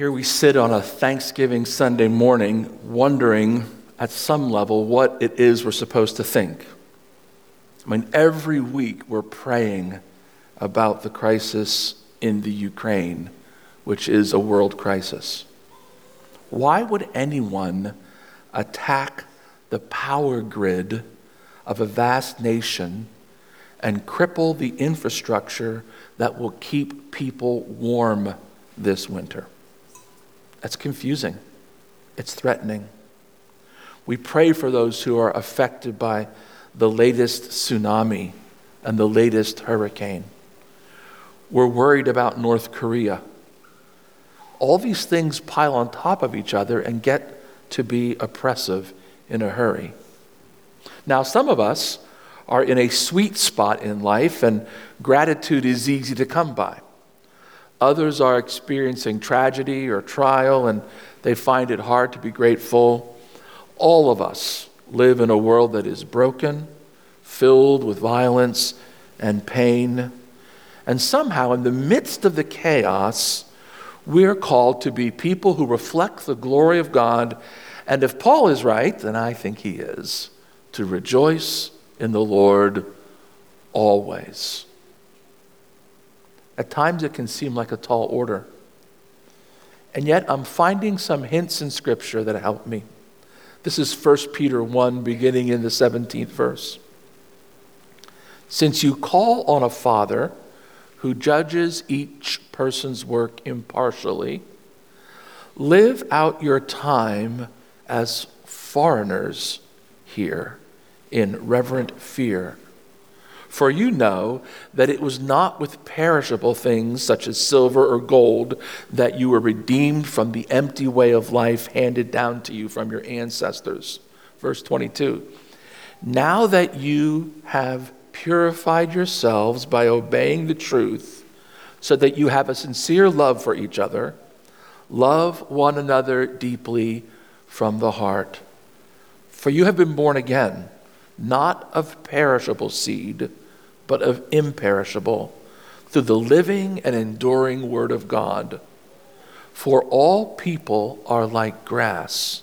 Here we sit on a Thanksgiving Sunday morning wondering at some level what it is we're supposed to think. I mean, every week we're praying about the crisis in the Ukraine, which is a world crisis. Why would anyone attack the power grid of a vast nation and cripple the infrastructure that will keep people warm this winter? That's confusing. It's threatening. We pray for those who are affected by the latest tsunami and the latest hurricane. We're worried about North Korea. All these things pile on top of each other and get to be oppressive in a hurry. Now, some of us are in a sweet spot in life, and gratitude is easy to come by. Others are experiencing tragedy or trial, and they find it hard to be grateful. All of us live in a world that is broken, filled with violence and pain. And somehow, in the midst of the chaos, we're called to be people who reflect the glory of God. And if Paul is right, then I think he is, to rejoice in the Lord always. At times it can seem like a tall order. And yet I'm finding some hints in Scripture that help me. This is 1 Peter 1, beginning in the 17th verse. Since you call on a father who judges each person's work impartially, live out your time as foreigners here in reverent fear. For you know that it was not with perishable things such as silver or gold that you were redeemed from the empty way of life handed down to you from your ancestors. Verse 22 Now that you have purified yourselves by obeying the truth, so that you have a sincere love for each other, love one another deeply from the heart. For you have been born again, not of perishable seed but of imperishable, through the living and enduring Word of God. For all people are like grass,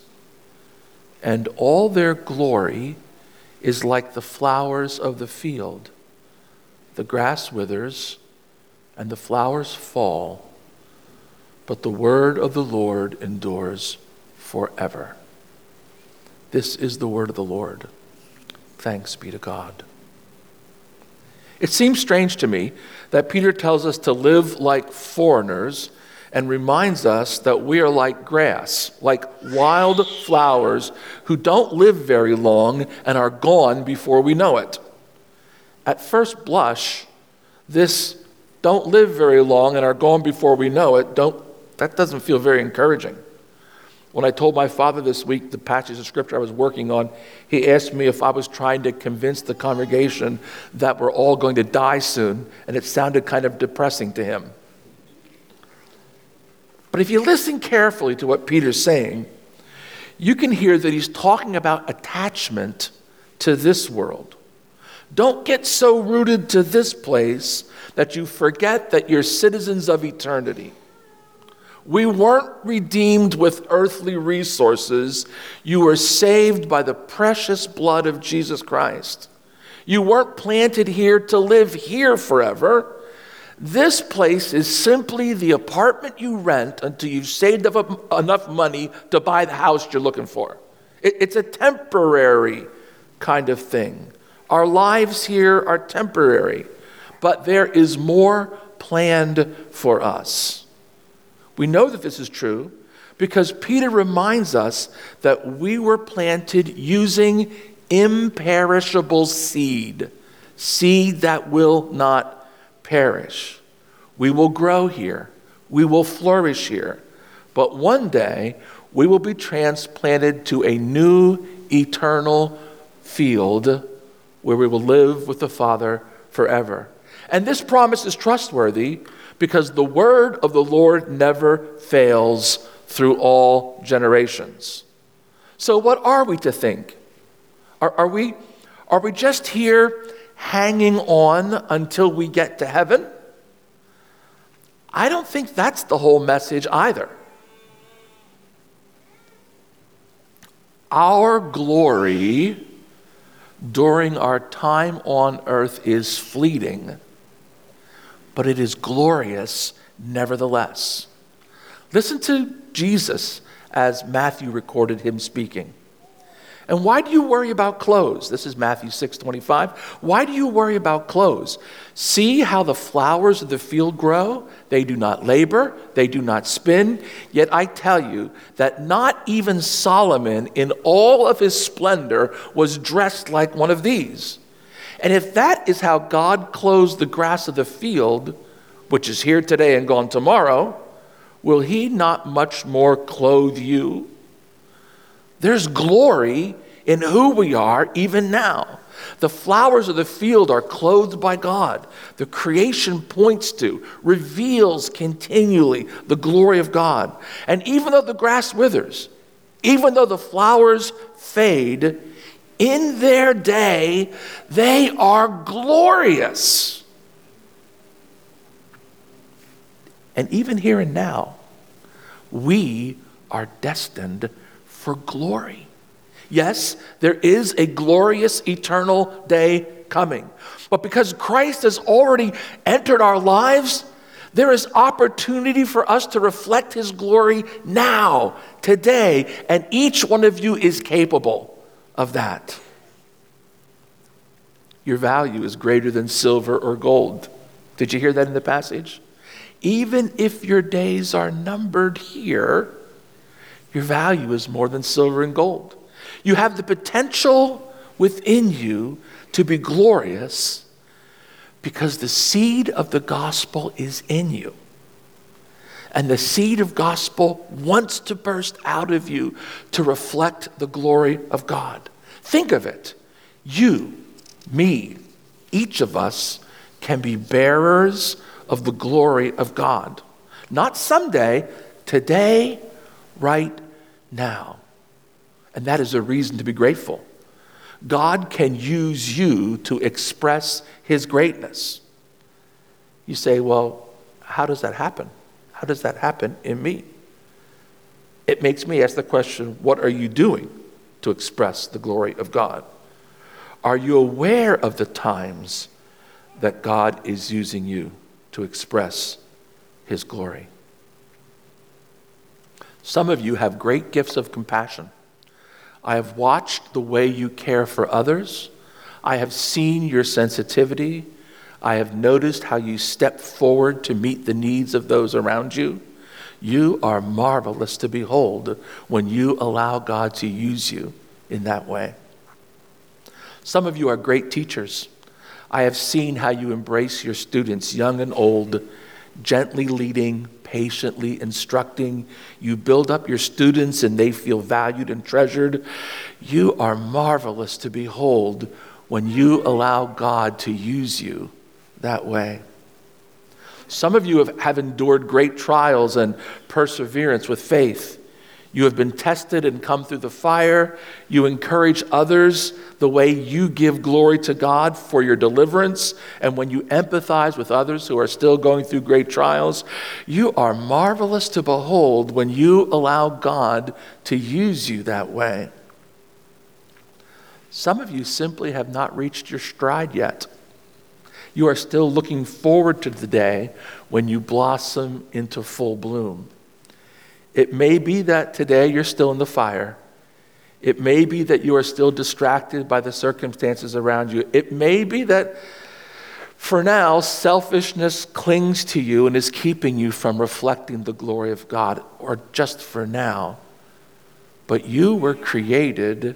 and all their glory is like the flowers of the field. The grass withers, and the flowers fall, but the word of the Lord endures forever. This is the word of the Lord. Thanks be to God. It seems strange to me that Peter tells us to live like foreigners and reminds us that we are like grass, like wild flowers who don't live very long and are gone before we know it. At first blush, this don't live very long and are gone before we know it, don't, that doesn't feel very encouraging. When I told my father this week the passage of scripture I was working on, he asked me if I was trying to convince the congregation that we're all going to die soon, and it sounded kind of depressing to him. But if you listen carefully to what Peter's saying, you can hear that he's talking about attachment to this world. Don't get so rooted to this place that you forget that you're citizens of eternity. We weren't redeemed with earthly resources. You were saved by the precious blood of Jesus Christ. You weren't planted here to live here forever. This place is simply the apartment you rent until you've saved enough money to buy the house you're looking for. It's a temporary kind of thing. Our lives here are temporary, but there is more planned for us. We know that this is true because Peter reminds us that we were planted using imperishable seed, seed that will not perish. We will grow here, we will flourish here, but one day we will be transplanted to a new eternal field where we will live with the Father forever. And this promise is trustworthy because the word of the Lord never fails through all generations. So, what are we to think? Are, are, we, are we just here hanging on until we get to heaven? I don't think that's the whole message either. Our glory during our time on earth is fleeting but it is glorious nevertheless. Listen to Jesus as Matthew recorded him speaking. And why do you worry about clothes? This is Matthew 6 25. Why do you worry about clothes? See how the flowers of the field grow? They do not labor, they do not spin. Yet I tell you that not even Solomon, in all of his splendor, was dressed like one of these. And if that is how God clothes the grass of the field, which is here today and gone tomorrow, will he not much more clothe you? There's glory in who we are even now. The flowers of the field are clothed by God. The creation points to, reveals continually the glory of God. And even though the grass withers, even though the flowers fade, in their day, they are glorious. And even here and now, we are destined for glory. Yes, there is a glorious eternal day coming. But because Christ has already entered our lives, there is opportunity for us to reflect his glory now, today, and each one of you is capable of that. Your value is greater than silver or gold. Did you hear that in the passage? Even if your days are numbered here, your value is more than silver and gold. You have the potential within you to be glorious because the seed of the gospel is in you. And the seed of gospel wants to burst out of you to reflect the glory of God. Think of it. You, me, each of us can be bearers of the glory of God. Not someday, today, right now. And that is a reason to be grateful. God can use you to express his greatness. You say, well, how does that happen? How does that happen in me? It makes me ask the question what are you doing to express the glory of God? Are you aware of the times that God is using you to express his glory? Some of you have great gifts of compassion. I have watched the way you care for others. I have seen your sensitivity. I have noticed how you step forward to meet the needs of those around you. You are marvelous to behold when you allow God to use you in that way. Some of you are great teachers. I have seen how you embrace your students, young and old, gently leading, patiently instructing. You build up your students and they feel valued and treasured. You are marvelous to behold when you allow God to use you that way. Some of you have, have endured great trials and perseverance with faith. You have been tested and come through the fire. You encourage others the way you give glory to God for your deliverance. And when you empathize with others who are still going through great trials, you are marvelous to behold when you allow God to use you that way. Some of you simply have not reached your stride yet. You are still looking forward to the day when you blossom into full bloom. It may be that today you're still in the fire. It may be that you are still distracted by the circumstances around you. It may be that for now, selfishness clings to you and is keeping you from reflecting the glory of God, or just for now. But you were created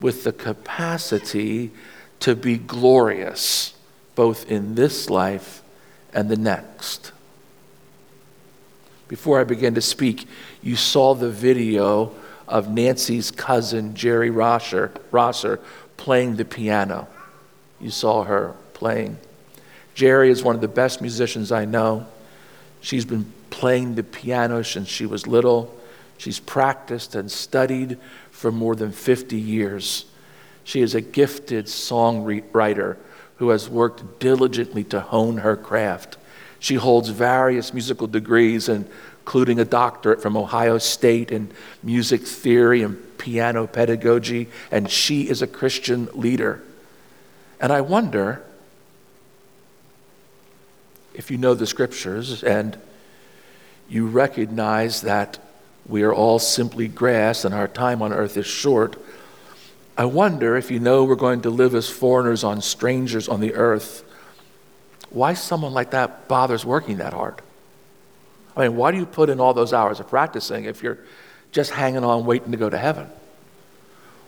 with the capacity to be glorious, both in this life and the next. Before I begin to speak, you saw the video of Nancy's cousin, Jerry Rosser, Rosser, playing the piano. You saw her playing. Jerry is one of the best musicians I know. She's been playing the piano since she was little. She's practiced and studied for more than 50 years. She is a gifted songwriter who has worked diligently to hone her craft. She holds various musical degrees, including a doctorate from Ohio State in music theory and piano pedagogy, and she is a Christian leader. And I wonder if you know the scriptures and you recognize that we are all simply grass and our time on earth is short. I wonder if you know we're going to live as foreigners on strangers on the earth, why someone like that bothers working that hard? I mean, why do you put in all those hours of practicing if you're just hanging on waiting to go to heaven?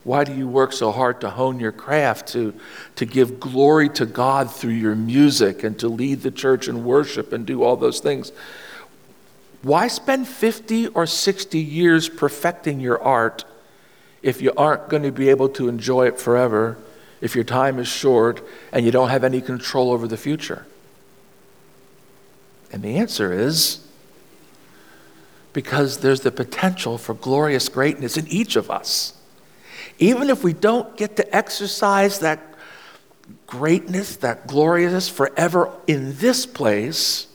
Why do you work so hard to hone your craft, to, to give glory to God through your music and to lead the church in worship and do all those things? Why spend 50 or 60 years perfecting your art if you aren't going to be able to enjoy it forever, if your time is short and you don't have any control over the future? And the answer is because there's the potential for glorious greatness in each of us. Even if we don't get to exercise that greatness, that gloriousness forever in this place,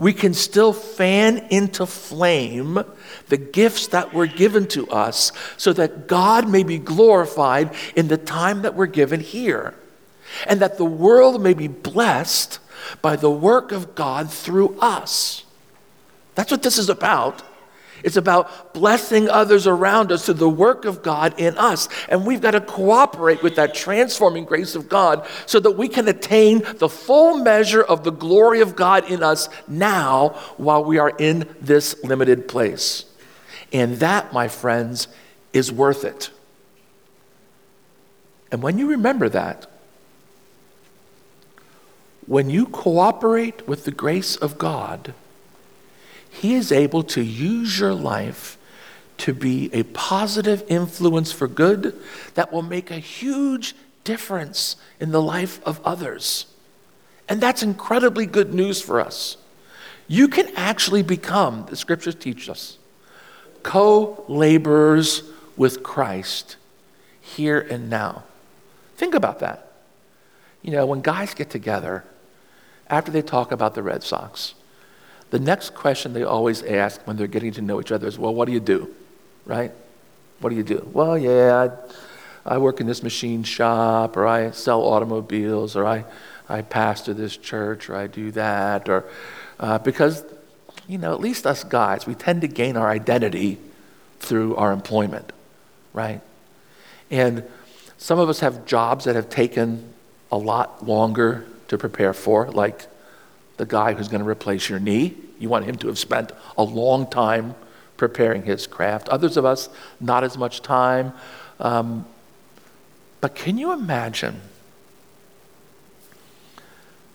we can still fan into flame the gifts that were given to us so that God may be glorified in the time that we're given here. And that the world may be blessed by the work of God through us. That's what this is about. It's about blessing others around us through the work of God in us. And we've got to cooperate with that transforming grace of God so that we can attain the full measure of the glory of God in us now while we are in this limited place. And that, my friends, is worth it. And when you remember that, when you cooperate with the grace of God, he is able to use your life to be a positive influence for good that will make a huge difference in the life of others. And that's incredibly good news for us. You can actually become, the scriptures teach us, co laborers with Christ here and now. Think about that. You know, when guys get together, after they talk about the Red Sox, the next question they always ask when they're getting to know each other is, Well, what do you do? Right? What do you do? Well, yeah, I, I work in this machine shop, or I sell automobiles, or I, I pastor this church, or I do that, or uh, because, you know, at least us guys, we tend to gain our identity through our employment, right? And some of us have jobs that have taken a lot longer to prepare for, like the guy who's going to replace your knee. You want him to have spent a long time preparing his craft. Others of us, not as much time. Um, but can you imagine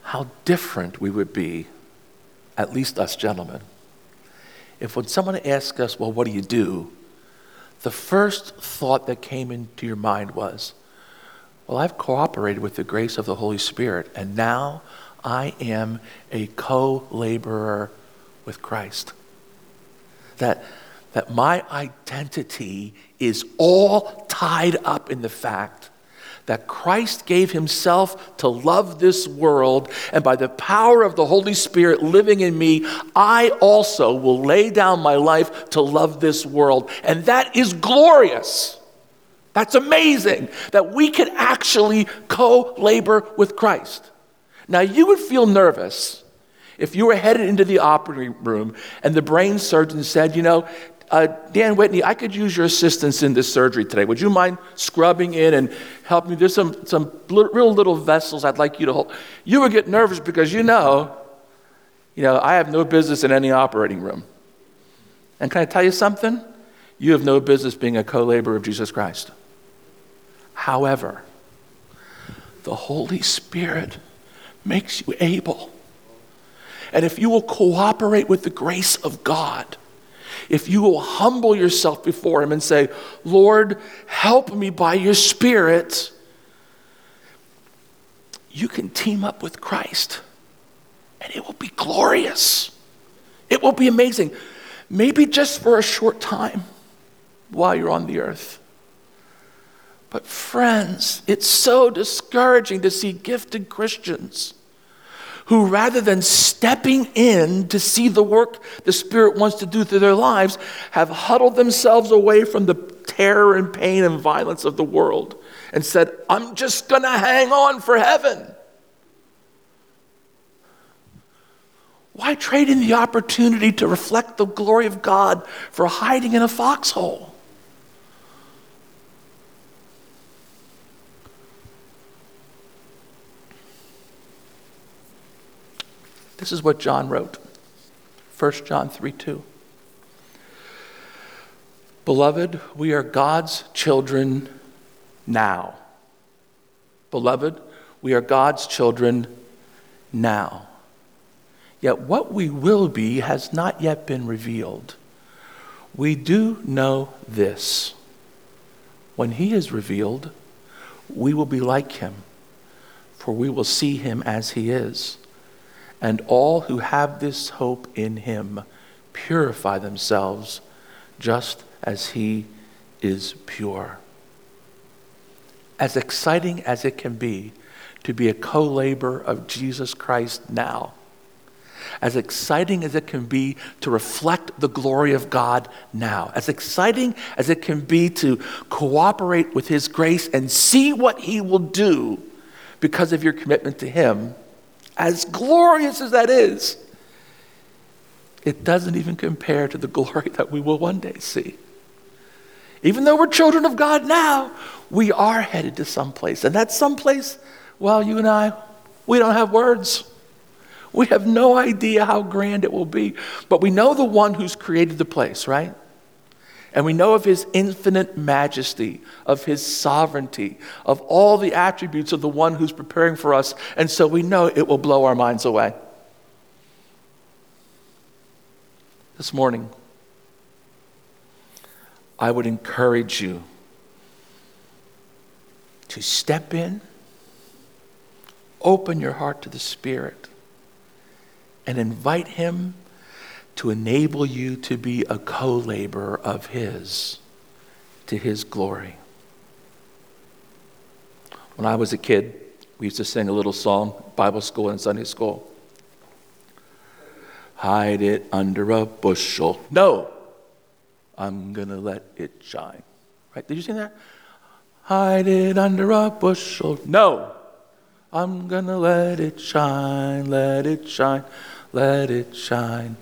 how different we would be, at least us gentlemen, if when someone asked us, Well, what do you do? the first thought that came into your mind was, Well, I've cooperated with the grace of the Holy Spirit, and now I am a co laborer with Christ. That, that my identity is all tied up in the fact that Christ gave himself to love this world, and by the power of the Holy Spirit living in me, I also will lay down my life to love this world. And that is glorious. That's amazing that we can actually co labor with Christ. Now, you would feel nervous if you were headed into the operating room and the brain surgeon said, You know, uh, Dan Whitney, I could use your assistance in this surgery today. Would you mind scrubbing in and helping me? There's some, some real little vessels I'd like you to hold. You would get nervous because you know, you know, I have no business in any operating room. And can I tell you something? You have no business being a co laborer of Jesus Christ. However, the Holy Spirit makes you able. And if you will cooperate with the grace of God, if you will humble yourself before Him and say, Lord, help me by your Spirit, you can team up with Christ and it will be glorious. It will be amazing. Maybe just for a short time while you're on the earth. But, friends, it's so discouraging to see gifted Christians who, rather than stepping in to see the work the Spirit wants to do through their lives, have huddled themselves away from the terror and pain and violence of the world and said, I'm just going to hang on for heaven. Why trade in the opportunity to reflect the glory of God for hiding in a foxhole? This is what John wrote 1 John 3 2. Beloved, we are God's children now. Beloved, we are God's children now. Yet what we will be has not yet been revealed. We do know this. When he is revealed, we will be like him, for we will see him as he is and all who have this hope in him purify themselves just as he is pure. As exciting as it can be to be a co laborer of Jesus Christ now, as exciting as it can be to reflect the glory of God now, as exciting as it can be to cooperate with His grace and see what He will do because of your commitment to Him, as glorious as that is, it doesn't even compare to the glory that we will one day see. Even though we're children of God now, we are headed to someplace. And that someplace, well, you and I, we don't have words. We have no idea how grand it will be. But we know the one who's created the place, right? And we know of his infinite majesty, of his sovereignty, of all the attributes of the one who's preparing for us. And so we know it will blow our minds away. This morning, I would encourage you to step in, open your heart to the Spirit, and invite Him to enable you to be a co laborer of His to His glory. When I was a kid, we used to sing a little song, Bible school and Sunday school. Hide it under a bushel. No, I'm going to let it shine. Right? Did you sing that? Hide it under a bushel. No, I'm going to let it shine, let it shine, let it shine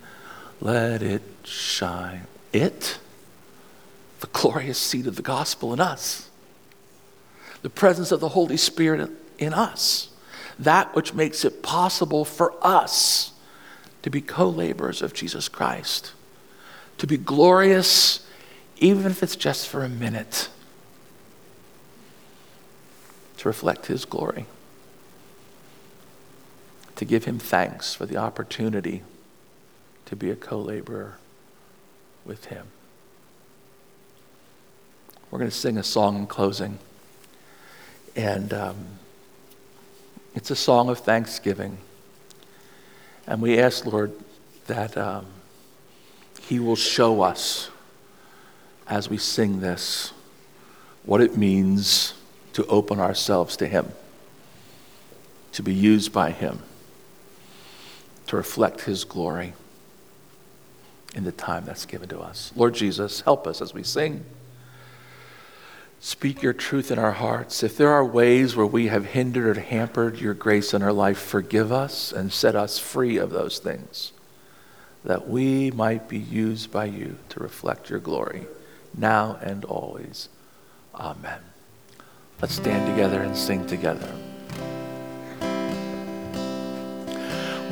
let it shine. It, the glorious seed of the gospel in us, the presence of the Holy Spirit in us, that which makes it possible for us to be co laborers of Jesus Christ, to be glorious, even if it's just for a minute, to reflect His glory, to give Him thanks for the opportunity to be a co laborer with Him. We're going to sing a song in closing. And um, it's a song of thanksgiving. And we ask, Lord, that um, He will show us as we sing this what it means to open ourselves to Him, to be used by Him, to reflect His glory in the time that's given to us. Lord Jesus, help us as we sing. Speak your truth in our hearts. If there are ways where we have hindered or hampered your grace in our life, forgive us and set us free of those things, that we might be used by you to reflect your glory now and always. Amen. Let's stand together and sing together.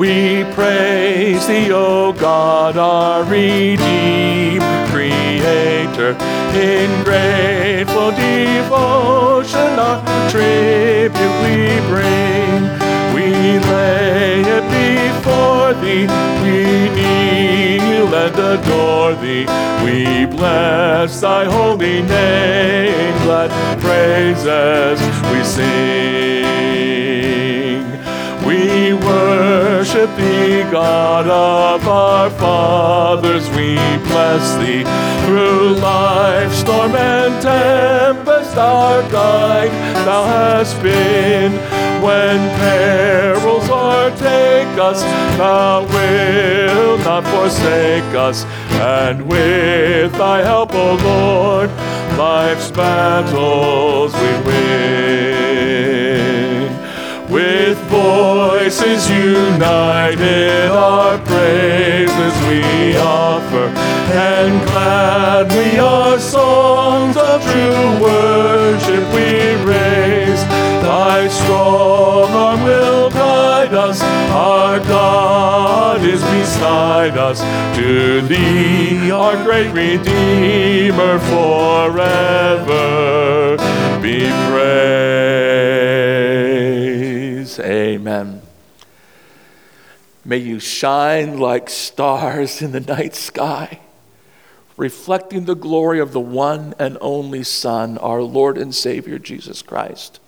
We praise thee, O God, our Redeemer, Creator. In grateful devotion, our tribute we bring. We lay it before thee, we kneel and adore thee. We bless thy holy name, glad praises we sing. Worship thee, God of our fathers. We bless thee through life, storm and tempest. Our guide thou hast been. When perils o'ertake us, thou wilt not forsake us. And with thy help, O Lord, life's battles we win. United, our praises we offer, and gladly our songs of true worship we raise. Thy strong arm will guide us, our God is beside us. To thee, our great Redeemer, forever be praised. Amen. May you shine like stars in the night sky, reflecting the glory of the one and only Son, our Lord and Savior, Jesus Christ.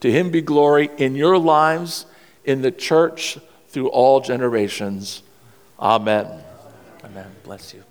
To him be glory in your lives, in the church, through all generations. Amen. Amen. Bless you.